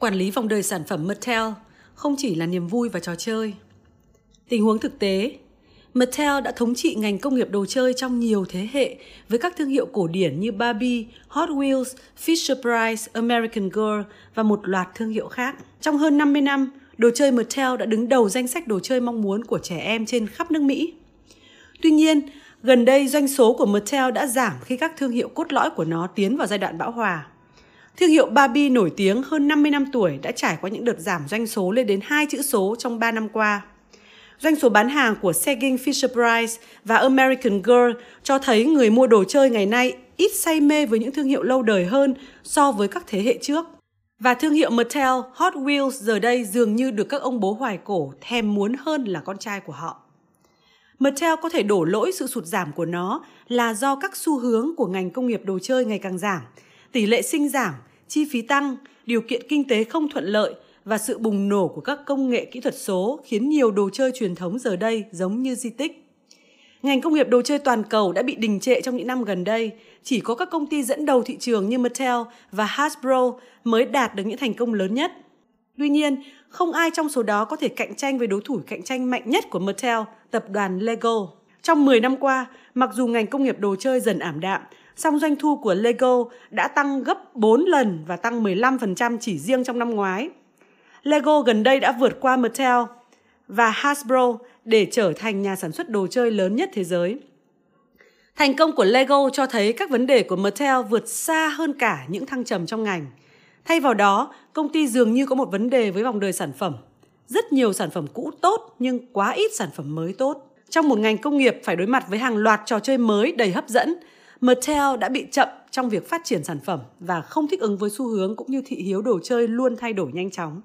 Quản lý vòng đời sản phẩm Mattel không chỉ là niềm vui và trò chơi. Tình huống thực tế, Mattel đã thống trị ngành công nghiệp đồ chơi trong nhiều thế hệ với các thương hiệu cổ điển như Barbie, Hot Wheels, Fisher-Price, American Girl và một loạt thương hiệu khác. Trong hơn 50 năm, đồ chơi Mattel đã đứng đầu danh sách đồ chơi mong muốn của trẻ em trên khắp nước Mỹ. Tuy nhiên, gần đây doanh số của Mattel đã giảm khi các thương hiệu cốt lõi của nó tiến vào giai đoạn bão hòa. Thương hiệu Barbie nổi tiếng hơn 50 năm tuổi đã trải qua những đợt giảm doanh số lên đến hai chữ số trong 3 năm qua. Doanh số bán hàng của Sagging Fisher-Price và American Girl cho thấy người mua đồ chơi ngày nay ít say mê với những thương hiệu lâu đời hơn so với các thế hệ trước. Và thương hiệu Mattel, Hot Wheels giờ đây dường như được các ông bố hoài cổ thèm muốn hơn là con trai của họ. Mattel có thể đổ lỗi sự sụt giảm của nó là do các xu hướng của ngành công nghiệp đồ chơi ngày càng giảm, tỷ lệ sinh giảm, chi phí tăng, điều kiện kinh tế không thuận lợi và sự bùng nổ của các công nghệ kỹ thuật số khiến nhiều đồ chơi truyền thống giờ đây giống như di tích. Ngành công nghiệp đồ chơi toàn cầu đã bị đình trệ trong những năm gần đây, chỉ có các công ty dẫn đầu thị trường như Mattel và Hasbro mới đạt được những thành công lớn nhất. Tuy nhiên, không ai trong số đó có thể cạnh tranh với đối thủ cạnh tranh mạnh nhất của Mattel, tập đoàn Lego. Trong 10 năm qua, mặc dù ngành công nghiệp đồ chơi dần ảm đạm, song doanh thu của Lego đã tăng gấp 4 lần và tăng 15% chỉ riêng trong năm ngoái. Lego gần đây đã vượt qua Mattel và Hasbro để trở thành nhà sản xuất đồ chơi lớn nhất thế giới. Thành công của Lego cho thấy các vấn đề của Mattel vượt xa hơn cả những thăng trầm trong ngành. Thay vào đó, công ty dường như có một vấn đề với vòng đời sản phẩm. Rất nhiều sản phẩm cũ tốt nhưng quá ít sản phẩm mới tốt. Trong một ngành công nghiệp phải đối mặt với hàng loạt trò chơi mới đầy hấp dẫn, Mattel đã bị chậm trong việc phát triển sản phẩm và không thích ứng với xu hướng cũng như thị hiếu đồ chơi luôn thay đổi nhanh chóng.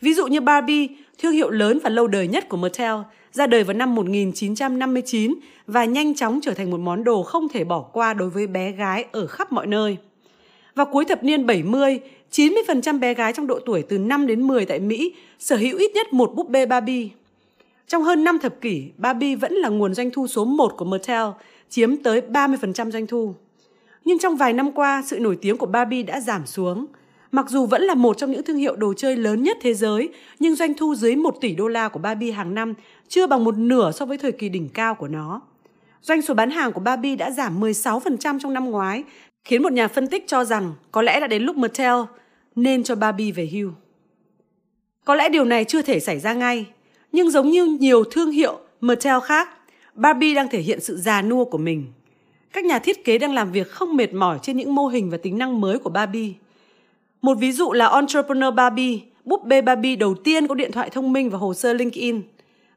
Ví dụ như Barbie, thương hiệu lớn và lâu đời nhất của Mattel, ra đời vào năm 1959 và nhanh chóng trở thành một món đồ không thể bỏ qua đối với bé gái ở khắp mọi nơi. Vào cuối thập niên 70, 90% bé gái trong độ tuổi từ 5 đến 10 tại Mỹ sở hữu ít nhất một búp bê Barbie. Trong hơn 5 thập kỷ, Barbie vẫn là nguồn doanh thu số 1 của Mattel, chiếm tới 30% doanh thu. Nhưng trong vài năm qua, sự nổi tiếng của Barbie đã giảm xuống. Mặc dù vẫn là một trong những thương hiệu đồ chơi lớn nhất thế giới, nhưng doanh thu dưới 1 tỷ đô la của Barbie hàng năm chưa bằng một nửa so với thời kỳ đỉnh cao của nó. Doanh số bán hàng của Barbie đã giảm 16% trong năm ngoái, khiến một nhà phân tích cho rằng có lẽ đã đến lúc Mattel nên cho Barbie về hưu. Có lẽ điều này chưa thể xảy ra ngay, nhưng giống như nhiều thương hiệu Mattel khác, Barbie đang thể hiện sự già nua của mình. Các nhà thiết kế đang làm việc không mệt mỏi trên những mô hình và tính năng mới của Barbie. Một ví dụ là Entrepreneur Barbie, búp bê Barbie đầu tiên có điện thoại thông minh và hồ sơ LinkedIn.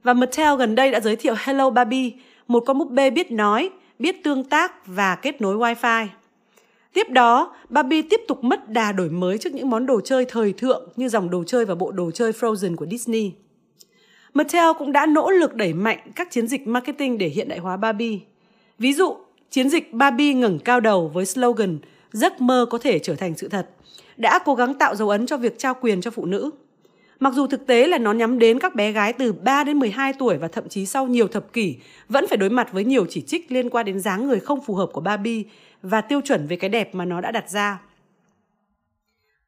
Và Mattel gần đây đã giới thiệu Hello Barbie, một con búp bê biết nói, biết tương tác và kết nối Wi-Fi. Tiếp đó, Barbie tiếp tục mất đà đổi mới trước những món đồ chơi thời thượng như dòng đồ chơi và bộ đồ chơi Frozen của Disney. Mattel cũng đã nỗ lực đẩy mạnh các chiến dịch marketing để hiện đại hóa Barbie. Ví dụ, chiến dịch Barbie ngẩng cao đầu với slogan Giấc mơ có thể trở thành sự thật đã cố gắng tạo dấu ấn cho việc trao quyền cho phụ nữ. Mặc dù thực tế là nó nhắm đến các bé gái từ 3 đến 12 tuổi và thậm chí sau nhiều thập kỷ vẫn phải đối mặt với nhiều chỉ trích liên quan đến dáng người không phù hợp của Barbie và tiêu chuẩn về cái đẹp mà nó đã đặt ra.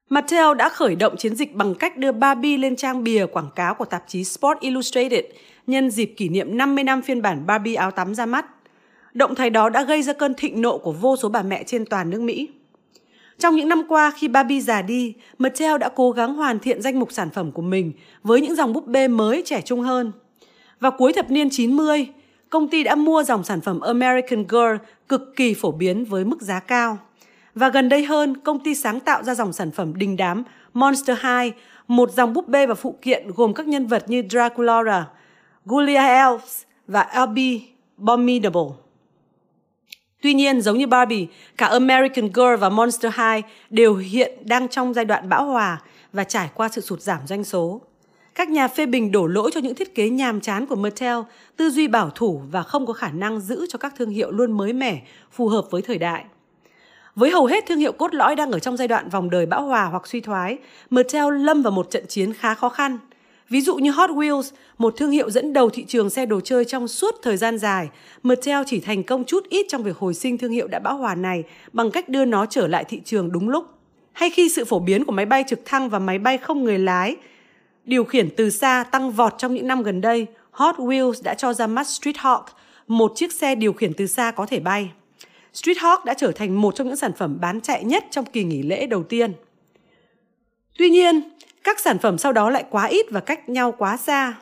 Mattel đã khởi động chiến dịch bằng cách đưa Barbie lên trang bìa quảng cáo của tạp chí Sport Illustrated nhân dịp kỷ niệm 50 năm phiên bản Barbie áo tắm ra mắt. Động thái đó đã gây ra cơn thịnh nộ của vô số bà mẹ trên toàn nước Mỹ. Trong những năm qua khi Barbie già đi, Mattel đã cố gắng hoàn thiện danh mục sản phẩm của mình với những dòng búp bê mới trẻ trung hơn. Vào cuối thập niên 90, công ty đã mua dòng sản phẩm American Girl cực kỳ phổ biến với mức giá cao. Và gần đây hơn, công ty sáng tạo ra dòng sản phẩm đình đám Monster High, một dòng búp bê và phụ kiện gồm các nhân vật như Draculaura, Julia Elves và Albie Bominable Tuy nhiên, giống như Barbie, cả American Girl và Monster High đều hiện đang trong giai đoạn bão hòa và trải qua sự sụt giảm doanh số. Các nhà phê bình đổ lỗi cho những thiết kế nhàm chán của Mattel, tư duy bảo thủ và không có khả năng giữ cho các thương hiệu luôn mới mẻ, phù hợp với thời đại. Với hầu hết thương hiệu cốt lõi đang ở trong giai đoạn vòng đời bão hòa hoặc suy thoái, Mattel lâm vào một trận chiến khá khó khăn. Ví dụ như Hot Wheels, một thương hiệu dẫn đầu thị trường xe đồ chơi trong suốt thời gian dài, Mattel chỉ thành công chút ít trong việc hồi sinh thương hiệu đã bão hòa này bằng cách đưa nó trở lại thị trường đúng lúc. hay khi sự phổ biến của máy bay trực thăng và máy bay không người lái điều khiển từ xa tăng vọt trong những năm gần đây, Hot Wheels đã cho ra mắt Street Hawk, một chiếc xe điều khiển từ xa có thể bay. Street Hawk đã trở thành một trong những sản phẩm bán chạy nhất trong kỳ nghỉ lễ đầu tiên. Tuy nhiên, các sản phẩm sau đó lại quá ít và cách nhau quá xa.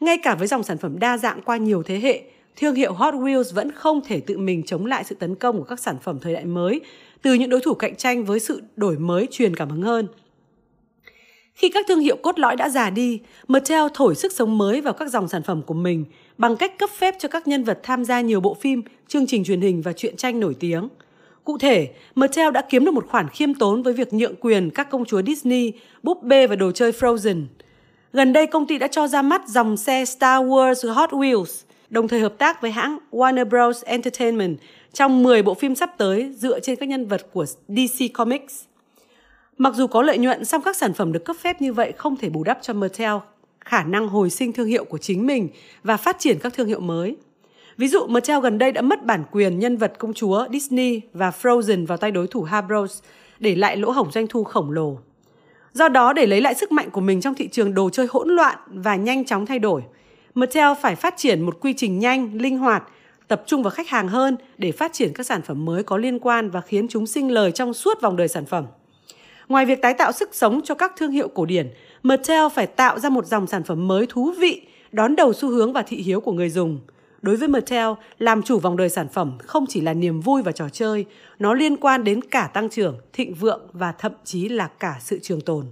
Ngay cả với dòng sản phẩm đa dạng qua nhiều thế hệ, thương hiệu Hot Wheels vẫn không thể tự mình chống lại sự tấn công của các sản phẩm thời đại mới từ những đối thủ cạnh tranh với sự đổi mới truyền cảm hứng hơn. Khi các thương hiệu cốt lõi đã già đi, Mattel thổi sức sống mới vào các dòng sản phẩm của mình bằng cách cấp phép cho các nhân vật tham gia nhiều bộ phim, chương trình truyền hình và truyện tranh nổi tiếng. Cụ thể, Mattel đã kiếm được một khoản khiêm tốn với việc nhượng quyền các công chúa Disney, búp bê và đồ chơi Frozen. Gần đây, công ty đã cho ra mắt dòng xe Star Wars Hot Wheels, đồng thời hợp tác với hãng Warner Bros. Entertainment trong 10 bộ phim sắp tới dựa trên các nhân vật của DC Comics. Mặc dù có lợi nhuận, song các sản phẩm được cấp phép như vậy không thể bù đắp cho Mattel khả năng hồi sinh thương hiệu của chính mình và phát triển các thương hiệu mới. Ví dụ, Mattel gần đây đã mất bản quyền nhân vật công chúa Disney và Frozen vào tay đối thủ Hasbro, để lại lỗ hổng doanh thu khổng lồ. Do đó, để lấy lại sức mạnh của mình trong thị trường đồ chơi hỗn loạn và nhanh chóng thay đổi, Mattel phải phát triển một quy trình nhanh, linh hoạt, tập trung vào khách hàng hơn để phát triển các sản phẩm mới có liên quan và khiến chúng sinh lời trong suốt vòng đời sản phẩm. Ngoài việc tái tạo sức sống cho các thương hiệu cổ điển, Mattel phải tạo ra một dòng sản phẩm mới thú vị, đón đầu xu hướng và thị hiếu của người dùng. Đối với Mattel, làm chủ vòng đời sản phẩm không chỉ là niềm vui và trò chơi, nó liên quan đến cả tăng trưởng, thịnh vượng và thậm chí là cả sự trường tồn.